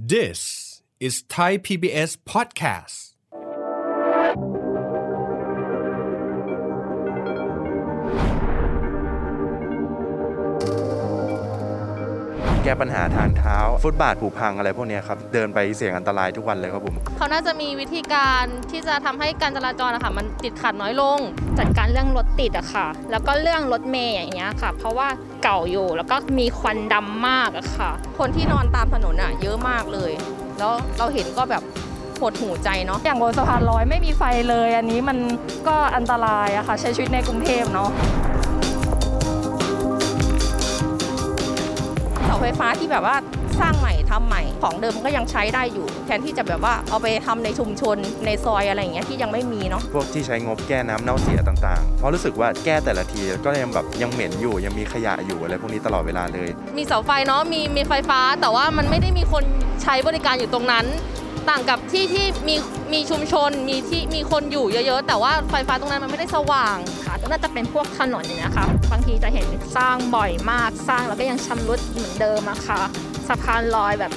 This is Thai PBS podcast. แก้ปัญหาทางเท้า ฟุตบาทผุพังอะไรพวกเนี้ยครับ เดินไปเสี่ยงอันตรายทุกวันเลยครับผม เขาน่าจะมีวิธีการที่จะทำให้การจราจรอะค่ะมันติดขัดน้อยลง จัดการเรื่องรถติดอะค่ะ แล้วก็เรื่องรถเมย์อย่างเงี้ยค่ะ เพราะว่า เก่าอยู่ แล้วก็มีควันดำมากอะค่ะ คนที่นอนตามถนนอะเยอะมากเลย แล้วเราเห็นก็แบบหดหูใจเนาะ อย่างบนสะพานลอยไม่มีไฟเลย อันนี้มันก็อันตรายอะค่ะ ใช้ชีวิตในกรุงเทพเนาะเสาไฟฟ้าที่แบบว่า สร้างใหม่ทำใหม่ ของเดิมมันก็ยังใช้ได้อยู่ แทนที่จะแบบว่าเอาไปทำในชุมชนในซอยอะไรอย่างเงี้ยที่ยังไม่มีเนาะพวกที่ใช้งบแก้น้ำเน่าเสียต่างๆ เพราะรู้สึกว่าแก้แต่ละทีก็ยังแบบยังเหม็นอยู่ยังมีขยะอยู่อะไรพวกนี้ตลอดเวลาเลย มีเสาไฟเนาะมีมีไฟฟ้า แต่ว่ามันไม่ได้มีคนใช้บริการอยู่ตรงนั้น ต่างกับที่ที่มีมีชุมชนมีที่มีคนอยู่เยอะๆ แต่ว่าไฟฟ้าตรงนั้นมันไม่ได้สว่างค่ะก็น่าจะเป็นพวกถนนอย่างเงี้ยค่ะบางทีจะเห็นสร้างบ่อยมากสร้างแล้วก็ยังชำรุดเหมือนเดิมอะค่ะ สะพานลอยแบบ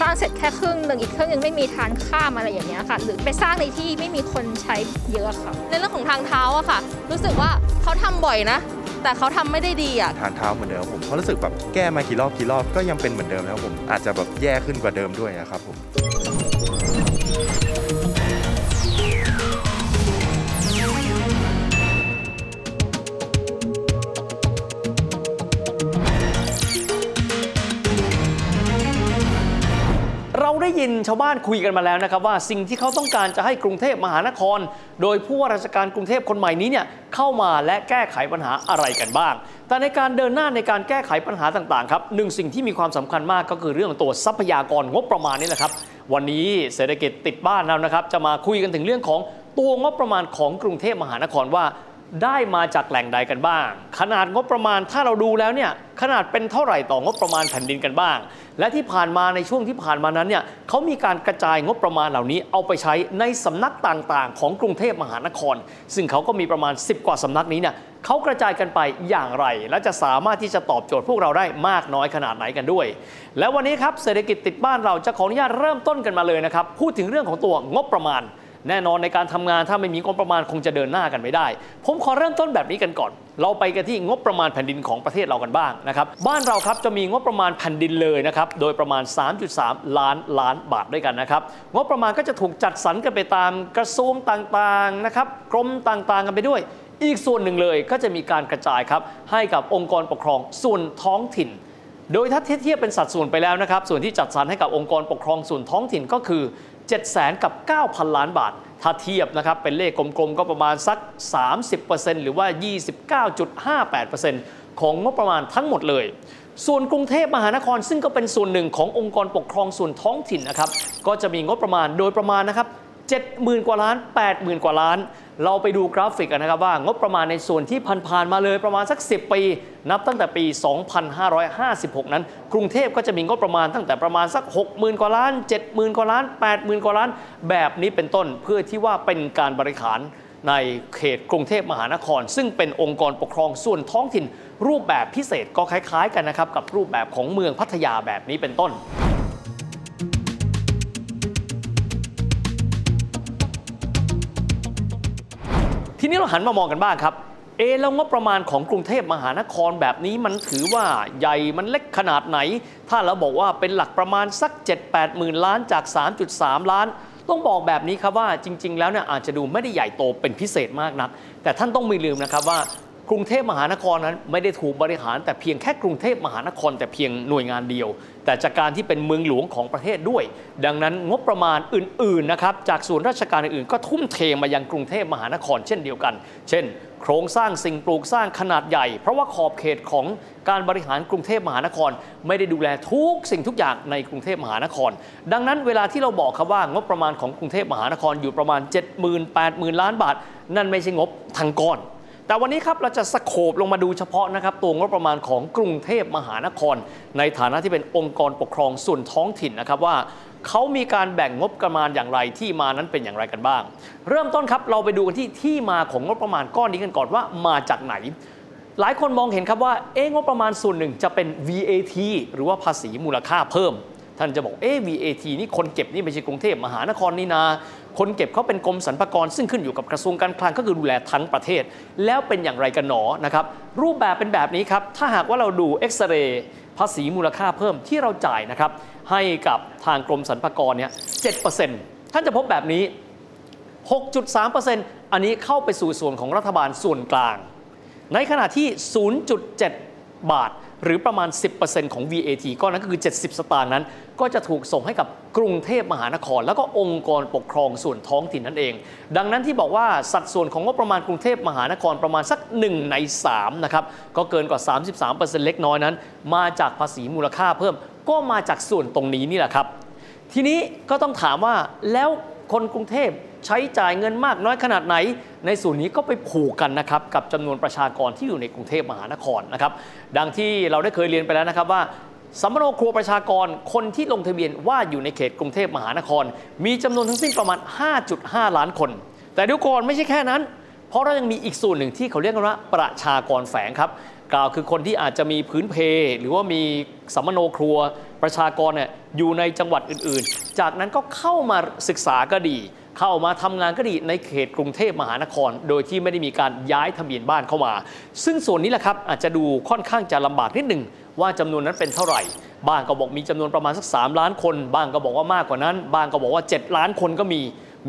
สร้างเสร็จแค่ครึ่งหนึ่งอีกครึ่งหนึงไม่มีทางข้ามอะไรอย่างเงี้ยค่ะ หรือไปสร้างในที่ไม่มีคนใช้เยอะค่ะ ในเรื่องของทางเท้าอะค่ะ รู้สึกว่าเขาทำบ่อยนะ แต่เขาทำไม่ได้ดีอะทางเท้าเหมือนเดิมครับผมเพราะรู้สึกแบบแก้มากี่รอบกี่รอบก็ยังเป็นเหมือนเดิมแล้วผมอาจจะแบบแย่ขึ้นกว่าเดิมด้วยนะครับผม เราได้ยินชาวบ้านคุยกันมาแล้วนะครับว่าสิ่งที่เขาต้องการจะให้กรุงเทพมหานคร โดยผู้ว่าราชการกรุงเทพคนใหม่นี้เนี่ยเข้ามาและแก้ไขปัญหาอะไรกันบ้าง แต่ในการเดินหน้าในการแก้ไขปัญหาต่างๆครับหนึ่งสิ่งที่มีความสำคัญมากก็คือเรื่องของตัวทรัพยากรงบประมาณนี่แหละครับ วันนี้เศรษฐกิจติดบ้านแล้วนะครับ จะมาคุยกันถึงเรื่องของตัวงบประมาณของกรุงเทพมหานครว่า ได้มาจากแหล่งใดกันบ้าง ขนาดงบประมาณถ้าเราดูแล้วเนี่ยขนาดเป็นเท่าไหร่ต่องบประมาณแผ่นดินกันบ้าง และที่ผ่านมาในช่วงที่ผ่านมานั้นเนี่ยเขามีการกระจายงบประมาณเหล่านี้เอาไปใช้ในสำนักต่างๆ ของกรุงเทพมหานคร ซึ่งเขาก็มีประมาณ 10 กว่าสำนักนี้เนี่ยเขากระจายกันไปอย่างไร และจะสามารถที่จะตอบโจทย์พวกเราได้มากน้อยขนาดไหนกันด้วย และวันนี้ครับเศรษฐกิจติดบ้านเราจะขออนุญาตเริ่มต้นกันมาเลยนะครับพูดถึงเรื่องของตัวงบประมาณ แน่นอนในการทำงานถ้าไม่มีงบประมาณคงจะเดินหน้ากันไม่ได้ ผมขอเริ่มต้นแบบนี้กันก่อน เราไปกันที่งบประมาณแผ่นดินของประเทศเรากันบ้างนะครับบ้านเราครับจะมีงบประมาณแผ่นดินเลยนะครับโดยประมาณ 3.3 ล้านล้านบาทด้วยกันนะครับงบประมาณก็จะถูกจัดสรรกันไปตามกระทรวงต่างๆนะครับกรมต่างๆกันไปด้วยอีกส่วนหนึ่งเลยก็จะมีการกระจายครับให้กับองค์กรปกครองส่วนท้องถิ่น โดยถ้าเทียบเป็นสัดส่วนไปแล้วนะครับ ส่วนที่จัดสรรให้กับองค์กรปกครองส่วนท้องถิ่นก็คือ 7 0 0 0 0 กับ 9,000 ล้านบาท ถ้าเทียบนะครับเป็นเลขกลมๆ ก็ประมาณสัก 30%หรือว่า 29.58%ของงบประมาณทั้งหมดเลย ส่วนกรุงเทพมหานครซึ่งก็เป็นส่วนหนึ่งขององค์กรปกครองส่วนท้องถิ่นนะครับก็จะมีงบประมาณโดยประมาณนะครับ70,000 กว่าล้าน 80,000 กว่าล้าน เราไปดูกราฟิกกันนะครับว่างบประมาณในส่วนที่ผ่านๆมาเลยประมาณสัก 10 ปี นับตั้งแต่ปี 2556 นั้น กรุงเทพก็จะมีงบประมาณตั้งแต่ประมาณสัก 60,000 กว่าล้าน 70,000 กว่าล้าน 80,000 กว่าล้าน แบบนี้เป็นต้นเพื่อที่ว่าเป็นการบริหารในเขตกรุงเทพมหานคร ซึ่งเป็นองค์กรปกครองส่วนท้องถิ่น รูปแบบพิเศษก็คล้ายๆ กันนะครับกับรูปแบบของเมืองพัทยาแบบนี้เป็นต้น ทีนี้เราหันมามองกันบ้างครับ เอะแล้วงบประมาณของกรุงเทพมหานครแบบนี้มันถือว่าใหญ่มันเล็กขนาดไหน ถ้าเราบอกว่าเป็นหลักประมาณสัก 7-8หมื่นล้านจาก 3.3 ล้านต้องบอกแบบนี้ครับว่าจริง ๆ แล้วเนี่ยอาจจะดูไม่ได้ใหญ่โตเป็นพิเศษมากนัก แต่ท่านต้องไม่ลืมนะครับว่า กรุงเทพมหานครนั้นไม่ได้ถูกบริหาร แต่เพียงแค่กรุงเทพมหานคร แต่เพียงหน่วยงานเดียว แต่จากการที่เป็นเมืองหลวงของประเทศด้วย ดังนั้นงบประมาณอื่นๆนะครับจากส่วนราชการอื่นๆ ก็ทุ่มเทมายังกรุงเทพมหานคร เช่นเดียวกัน เช่น โครงสร้างสิ่งปลูกสร้างขนาดใหญ่ เพราะว่าขอบเขตของการบริหารกรุงเทพมหานคร ไม่ได้ดูแลทุกสิ่งทุกอย่างในกรุงเทพมหานคร ดังนั้นเวลาที่เราบอกครับว่างบประมาณของกรุงเทพมหานครอยู่ประมาณ 70,000 80,000 ล้านบาท นั่นไม่ใช่งบทางก้อน แต่วันนี้ครับเราจะสโคบลงมาดูเฉพาะนะครับตัวงบประมาณของกรุงเทพมหานคร ในฐานะที่เป็นองค์กรปกครองส่วนท้องถิ่นนะครับว่าเขามีการแบ่งงบประมาณอย่างไรที่มานั้นเป็นอย่างไรกันบ้าง เริ่มต้นครับเราไปดูกันที่ที่มาของงบประมาณก้อนนี้กันก่อนว่ามาจากไหน หลายคนมองเห็นครับว่าเอ๊งบประมาณส่วนหนึ่งจะเป็น VAT หรือว่าภาษีมูลค่าเพิ่ม ท่านจะบอกเอ๊ะ VAT นี่คนเก็บนี่ไม่ใช่กรุงเทพมหานครนี่นา คนเก็บเขาเป็นกรมสรรพากร ซึ่งขึ้นอยู่กับกระทรวงการคลังก็คือดูแลทั้งประเทศ แล้วเป็นอย่างไรกันหนอนะครับรูปแบบเป็นแบบนี้ครับ ถ้าหากว่าเราดูเอ็กซเรย์ภาษีมูลค่าเพิ่มที่เราจ่ายนะครับให้กับทางกรมสรรพากรเนี่ย7%ท่านจะพบแบบนี้ 6.3%อันนี้เข้าไปสู่ส่วนของรัฐบาลส่วนกลาง ในขณะที่ 0.7 บาท หรือประมาณ 10%ของ VAT ก็นั้นก็คือ 70 สตางค์นั้น ก็จะถูกส่งให้กับกรุงเทพมหานคร แล้วก็องค์กรปกครองส่วนท้องถิ่นนั่นเอง ดังนั้นที่บอกว่าสัดส่วนของงบประมาณกรุงเทพมหานครประมาณสัก 1 ใน3นะครับก็เกินกว่า 33%เล็กน้อยนั้น มาจากภาษีมูลค่าเพิ่ม ก็มาจากส่วนตรงนี้นี่แหละครับ ทีนี้ก็ต้องถามว่าแล้ว คนกรุงเทพใช้จ่ายเงินมากน้อยขนาดไหน ในส่วนนี้ก็ไปผูกกันนะครับกับจำนวนประชากรที่อยู่ในกรุงเทพมหานครนะครับดังที่เราได้เคยเรียนไปแล้วนะครับว่าสำมโนครัวประชากรคนที่ลงทะเบียนว่าอยู่ในเขตกรุงเทพมหานคร มีจำนวนทั้งสิ้นประมาณ 5.5 ล้านคน แต่เดี๋ยวก่อนไม่ใช่แค่นั้น เพราะเรายังมีอีกส่วนหนึ่งที่เขาเรียกกันว่าประชากรแฝงครับ กล่าวคือคนที่อาจจะมีพื้นเพ หรือว่ามีสัมมโนครัวประชากรเนี่ยอยู่ในจังหวัดอื่นๆ จากนั้นก็เข้ามาศึกษาก็ดี เข้ามาทำงานก็ดีในเขตกรุงเทพมหานคร โดยที่ไม่ได้มีการย้ายทะเบียนบ้านเข้ามา ซึ่งส่วนนี้แหละครับอาจจะดูค่อนข้างจะลำบากนิดหนึ่งว่าจำนวนนั้นเป็นเท่าไหร่บ้างก็บอกมีจำนวนประมาณสัก 3 ล้านคน บ้างก็บอกว่ามากกว่านั้น บ้างก็บอกว่า 7 ล้านคนก็มี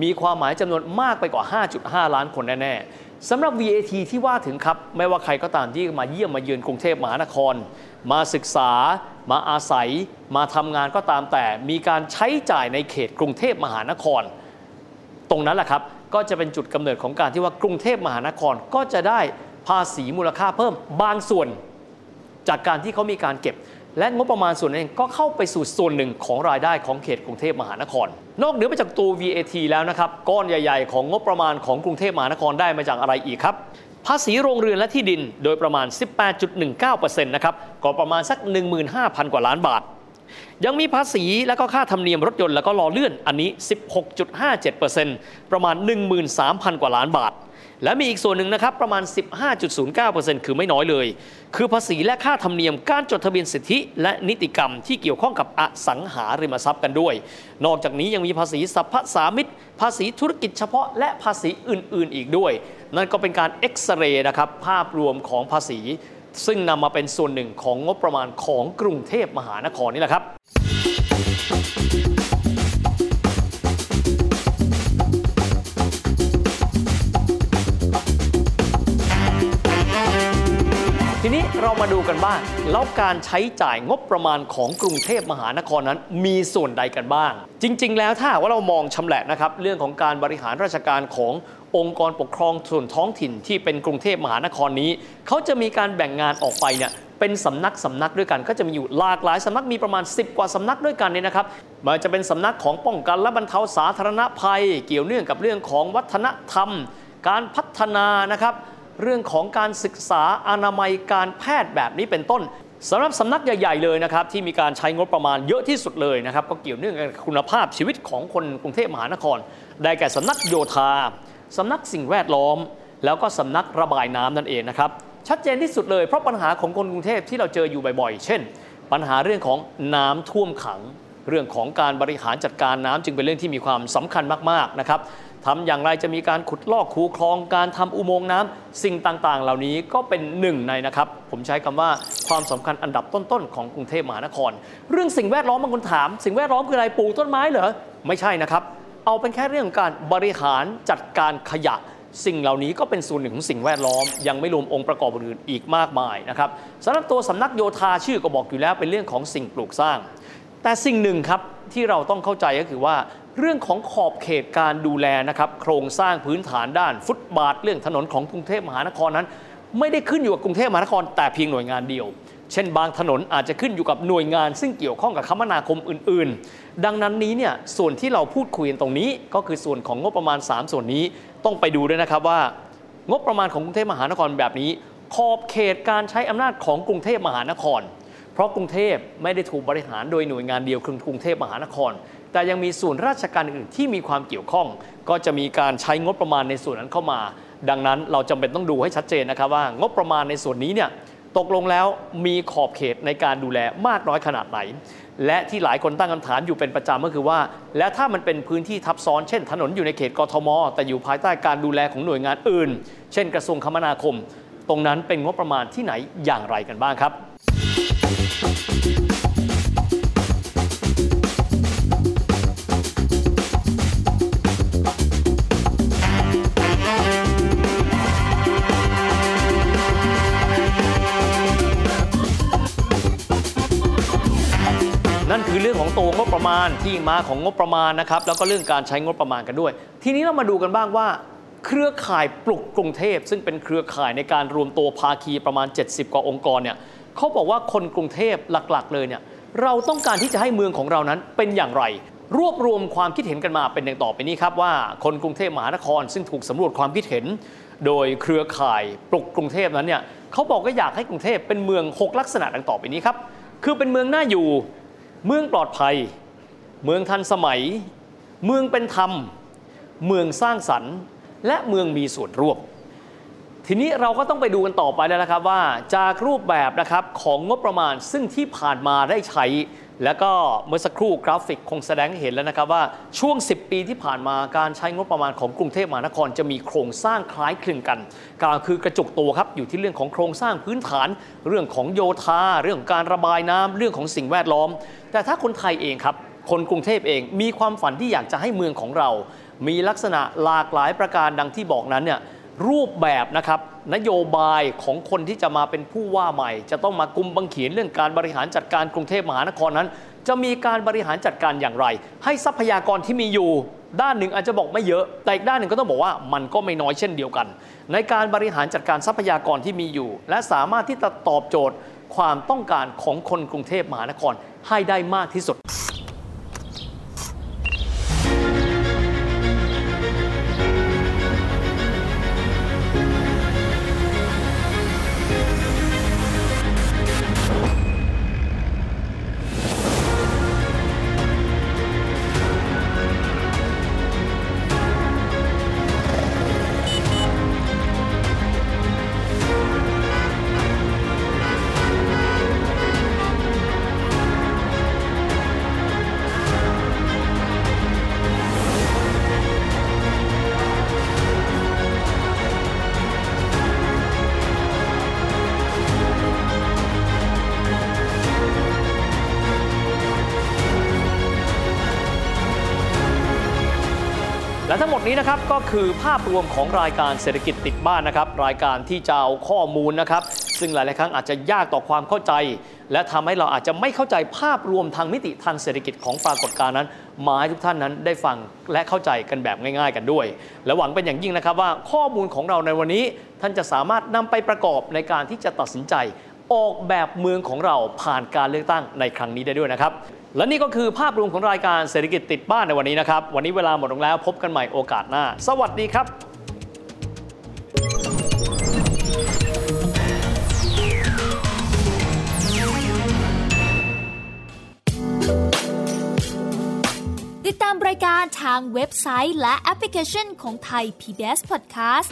มีความหมายจำนวนมากไปกว่า 5.5 ล้านคนแน่ๆ สำหรับ VAT ที่ว่าถึงครับ ไม่ว่าใครก็ตามที่มาเยี่ยมมาเยือนกรุงเทพมหานคร มาศึกษา มาอาศัย มาทำงานก็ตามแต่มีการใช้จ่ายในเขตกรุงเทพมหานคร ตรงนั้นแหละครับ ก็จะเป็นจุดกำเนิดของการที่ว่ากรุงเทพมหานครก็จะได้ภาษีมูลค่าเพิ่มบางส่วน จากการที่เขามีการเก็บ และงบประมาณส่วนนั้นเองก็เข้าไปสู่ส่วนหนึ่งของรายได้ของเขตกรุงเทพมหานคร นอกเหนือไปจากตัว VAT แล้วนะครับ ก้อนใหญ่ ๆ ของงบประมาณของกรุงเทพมหานครได้มาจากอะไรอีกครับ ภาษีโรงเรือนและที่ดินโดยประมาณ 18.19%นะครับก็ประมาณสัก 15,000 กว่าล้านบาท ยังมีภาษีและก็ค่าธรรมเนียมรถยนต์แล้วก็ล้อเลื่อนอันนี้ 16.57%ประมาณ 13,000 กว่าล้านบาท และมีอีกส่วนหนึ่งนะครับประมาณ 15.09%คือไม่น้อยเลย คือภาษีและค่าธรรมเนียมการจดทะเบียนสิทธิ และนิติกรรมที่เกี่ยวข้องกับอสังหาริมทรัพย์กันด้วย นอกจากนี้ยังมีภาษีสรรพสามิตภาษีธุรกิจเฉพาะและภาษีอื่น ๆ อีกด้วย นั่นก็เป็นการเอ็กซเรย์นะครับภาพรวมของภาษี ซึ่งนำมาเป็นส่วนหนึ่งของงบประมาณของกรุงเทพมหานครนี่แหละครับ มาดูกันบ้าง แล้วการใช้จ่ายงบประมาณของกรุงเทพมหานครนั้น มีส่วนใดกันบ้าง จริง ๆ แล้วถ้าว่าเรามองชำแหละนะครับเรื่องของการบริหารราชการขององค์กรปกครองส่วนท้องถิ่นที่เป็นกรุงเทพมหานครนี้ เขาจะมีการแบ่งงานออกไปเนี่ยเป็นสำนักสำนักด้วยกัน ก็จะมีอยู่หลากหลายสำนักมีประมาณ 10 กว่าสำนักด้วยกันเนี่ยนะครับมันจะเป็นสำนักของป้องกันและบรรเทาสาธารณภัย เกี่ยวเนื่องกับเรื่องของวัฒนธรรม การพัฒนานะครับ เรื่องของการศึกษาอนามัยการแพทย์แบบนี้เป็นต้นสำหรับสำนักใหญ่ ๆ เลยนะครับ ที่มีการใช้งบประมาณเยอะที่สุดเลยนะครับ ก็เกี่ยวเนื่องกับคุณภาพชีวิตของคนกรุงเทพมหานคร ได้แก่สำนักโยธาสำนักสิ่งแวดล้อม แล้วก็สำนักระบายน้ำนั่นเองนะครับชัดเจนที่สุดเลยเพราะปัญหาของคนกรุงเทพที่เราเจออยู่บ่อยๆ เช่น ปัญหาเรื่องของน้ำท่วมขัง เรื่องของการบริหารจัดการน้ำจึงเป็นเรื่องที่มีความสำคัญมากๆนะครับ ทำอย่างไรจะมีการขุดลอกคูคลองการทำอุโมงค์น้ำสิ่งต่างๆ เหล่านี้ก็เป็นหนึ่งในนะครับ ผมใช้คำว่าความสำคัญอันดับต้นๆของกรุงเทพมหานคร เรื่องสิ่งแวดล้อมบางคนถาม สิ่งแวดล้อมคืออะไรปลูกต้นไม้เหรอไม่ใช่นะครับ เอาเป็นแค่เรื่องของการบริหารจัดการขยะสิ่งเหล่านี้ก็เป็นส่วนหนึ่งของสิ่งแวดล้อม ยังไม่รวมองค์ประกอบอื่นอีกมากมายนะครับสำหรับตัวสำนักโยธาชื่อก็บอกอยู่แล้วเป็นเรื่องของสิ่งปลูกสร้าง แต่สิ่งหนึ่งครับที่เราต้องเข้าใจก็คือว่า เรื่องของขอบเขตการดูแลนะครับโครงสร้างพื้นฐานด้าน ฟุตบาทเรื่องถนนของกรุงเทพมหานครนั้น ไม่ได้ขึ้นอยู่กับกรุงเทพมหานคร แต่เพียงหน่วยงานเดียว เช่นบางถนนอาจจะขึ้นอยู่กับหน่วยงาน ซึ่งเกี่ยวข้องกับคมนาคมอื่น ๆ ดังนั้นนี้เนี่ยส่วนที่เราพูดคุยกันตรงนี้ ก็คือส่วนของงบประมาณ 3 ส่วนนี้ต้องไปดูด้วยนะครับว่า งบประมาณของกรุงเทพมหานครแบบนี้ ขอบเขตการใช้อำนาจของกรุงเทพมหานคร เพราะกรุงเทพไม่ได้ถูกบริหารโดยหน่วยงานเดียวคือกรุงเทพมหานคร แต่ยังมีส่วนราชการอื่นที่มีความเกี่ยวข้อง ก็จะมีการใช้งบประมาณในส่วนนั้นเข้ามา ดังนั้นเราจำเป็นต้องดูให้ชัดเจนนะครับว่างบประมาณในส่วนนี้เนี่ยตกลงแล้วมีขอบเขตในการดูแลมากน้อยขนาดไหน และที่หลายคนตั้งคำถามอยู่เป็นประจำก็คือว่า แล้วถ้ามันเป็นพื้นที่ทับซ้อน เช่น ถนนอยู่ในเขตกทม แต่อยู่ภายใต้การดูแลของหน่วยงานอื่น เช่น กระทรวงคมนาคม ตรงนั้นเป็นงบประมาณที่ไหนอย่างไรกันบ้างครับ คือเรื่องของตัวงบประมาณที่มาของงบประมาณนะครับแล้วก็เรื่องการใช้งบประมาณกันด้วย ทีนี้เรามาดูกันบ้างว่า เครือข่ายปลุกกรุงเทพ ซึ่งเป็นเครือข่ายในการรวมตัวภาคีประมาณ 70 กว่าองค์กรเนี่ยเขาบอกว่าคนกรุงเทพหลักๆ เลยเนี่ยเราต้องการที่จะให้เมืองของเรานั้นเป็นอย่างไร รวบรวมความคิดเห็นกันมาเป็นอย่างต่อไปนี้ครับว่าคนกรุงเทพมหานคร ซึ่งถูกสำรวจความคิดเห็น โดยเครือข่ายปลุกกรุงเทพนั้นเนี่ยเขาบอกว่าอยากให้กรุงเทพเป็นเมือง 6 ลักษณะดังต่อไปนี้ครับคือเป็นเมืองน่าอยู่ เมืองปลอดภัย เมืองทันสมัย เมืองเป็นธรรม เมืองสร้างสรรค์ และเมืองมีส่วนร่วม ทีนี้เราก็ต้องไปดูกันต่อไปแล้วนะครับว่าจากรูปแบบนะครับของงบประมาณซึ่งที่ผ่านมาได้ใช้ แล้วก็เมื่อสักครู่กราฟิกคงแสดงเห็นแล้วนะครับว่าช่วง 10 ปีที่ผ่านมาการใช้งบประมาณของกรุงเทพมหานครจะมีโครงสร้างคล้ายคลึงกันก็คือกระจุกตัวครับอยู่ที่เรื่องของโครงสร้างพื้นฐาน เรื่องของโยธาเรื่องของการระบายน้ำเรื่องของสิ่งแวดล้อม แต่ถ้าคนไทยเองครับคนกรุงเทพเองมีความฝันที่อยากจะให้เมืองของเรา มีลักษณะหลากหลายประการดังที่บอกนั้นเนี่ย รูปแบบนะครับนโยบายของคนที่จะมาเป็นผู้ว่าใหม่ จะต้องมากุมบังเขียนเรื่องการบริหารจัดการกรุงเทพมหานครนั้น จะมีการบริหารจัดการอย่างไร ให้ทรัพยากรที่มีอยู่ ด้านหนึ่งอาจจะบอกไม่เยอะ แต่อีกด้านหนึ่งก็ต้องบอกว่ามันก็ไม่น้อยเช่นเดียวกัน ในการบริหารจัดการทรัพยากรที่มีอยู่ และสามารถที่จะตอบโจทย์ความต้องการของคนกรุงเทพมหานครให้ได้มากที่สุด และทั้งหมดนี้นะครับก็คือภาพรวมของรายการเศรษฐกิจติดบ้านนะครับ รายการที่จะเอาข้อมูลนะครับ ซึ่งหลายๆครั้งอาจจะยากต่อความเข้าใจ และทำให้เราอาจจะไม่เข้าใจภาพรวมทางมิติทางเศรษฐกิจของปรากฏการณ์นั้นมาให้ทุกท่านนั้นได้ฟังและเข้าใจกันแบบง่าย ๆ กันด้วย และหวังเป็นอย่างยิ่งนะครับว่าข้อมูลของเราในวันนี้ท่านจะสามารถนำไปประกอบในการที่จะตัดสินใจ ออกแบบเมืองของเราผ่านการเลือกตั้งในครั้งนี้ได้ด้วยนะครับ และนี่ก็คือภาพรวมของรายการเศรษฐกิจติดบ้านในวันนี้นะครับ วันนี้เวลาหมดลงแล้วพบกันใหม่โอกาสหน้า สวัสดีครับติดตามรายการทางเว็บไซต์และแอปพลิเคชันของไทย PBS Podcast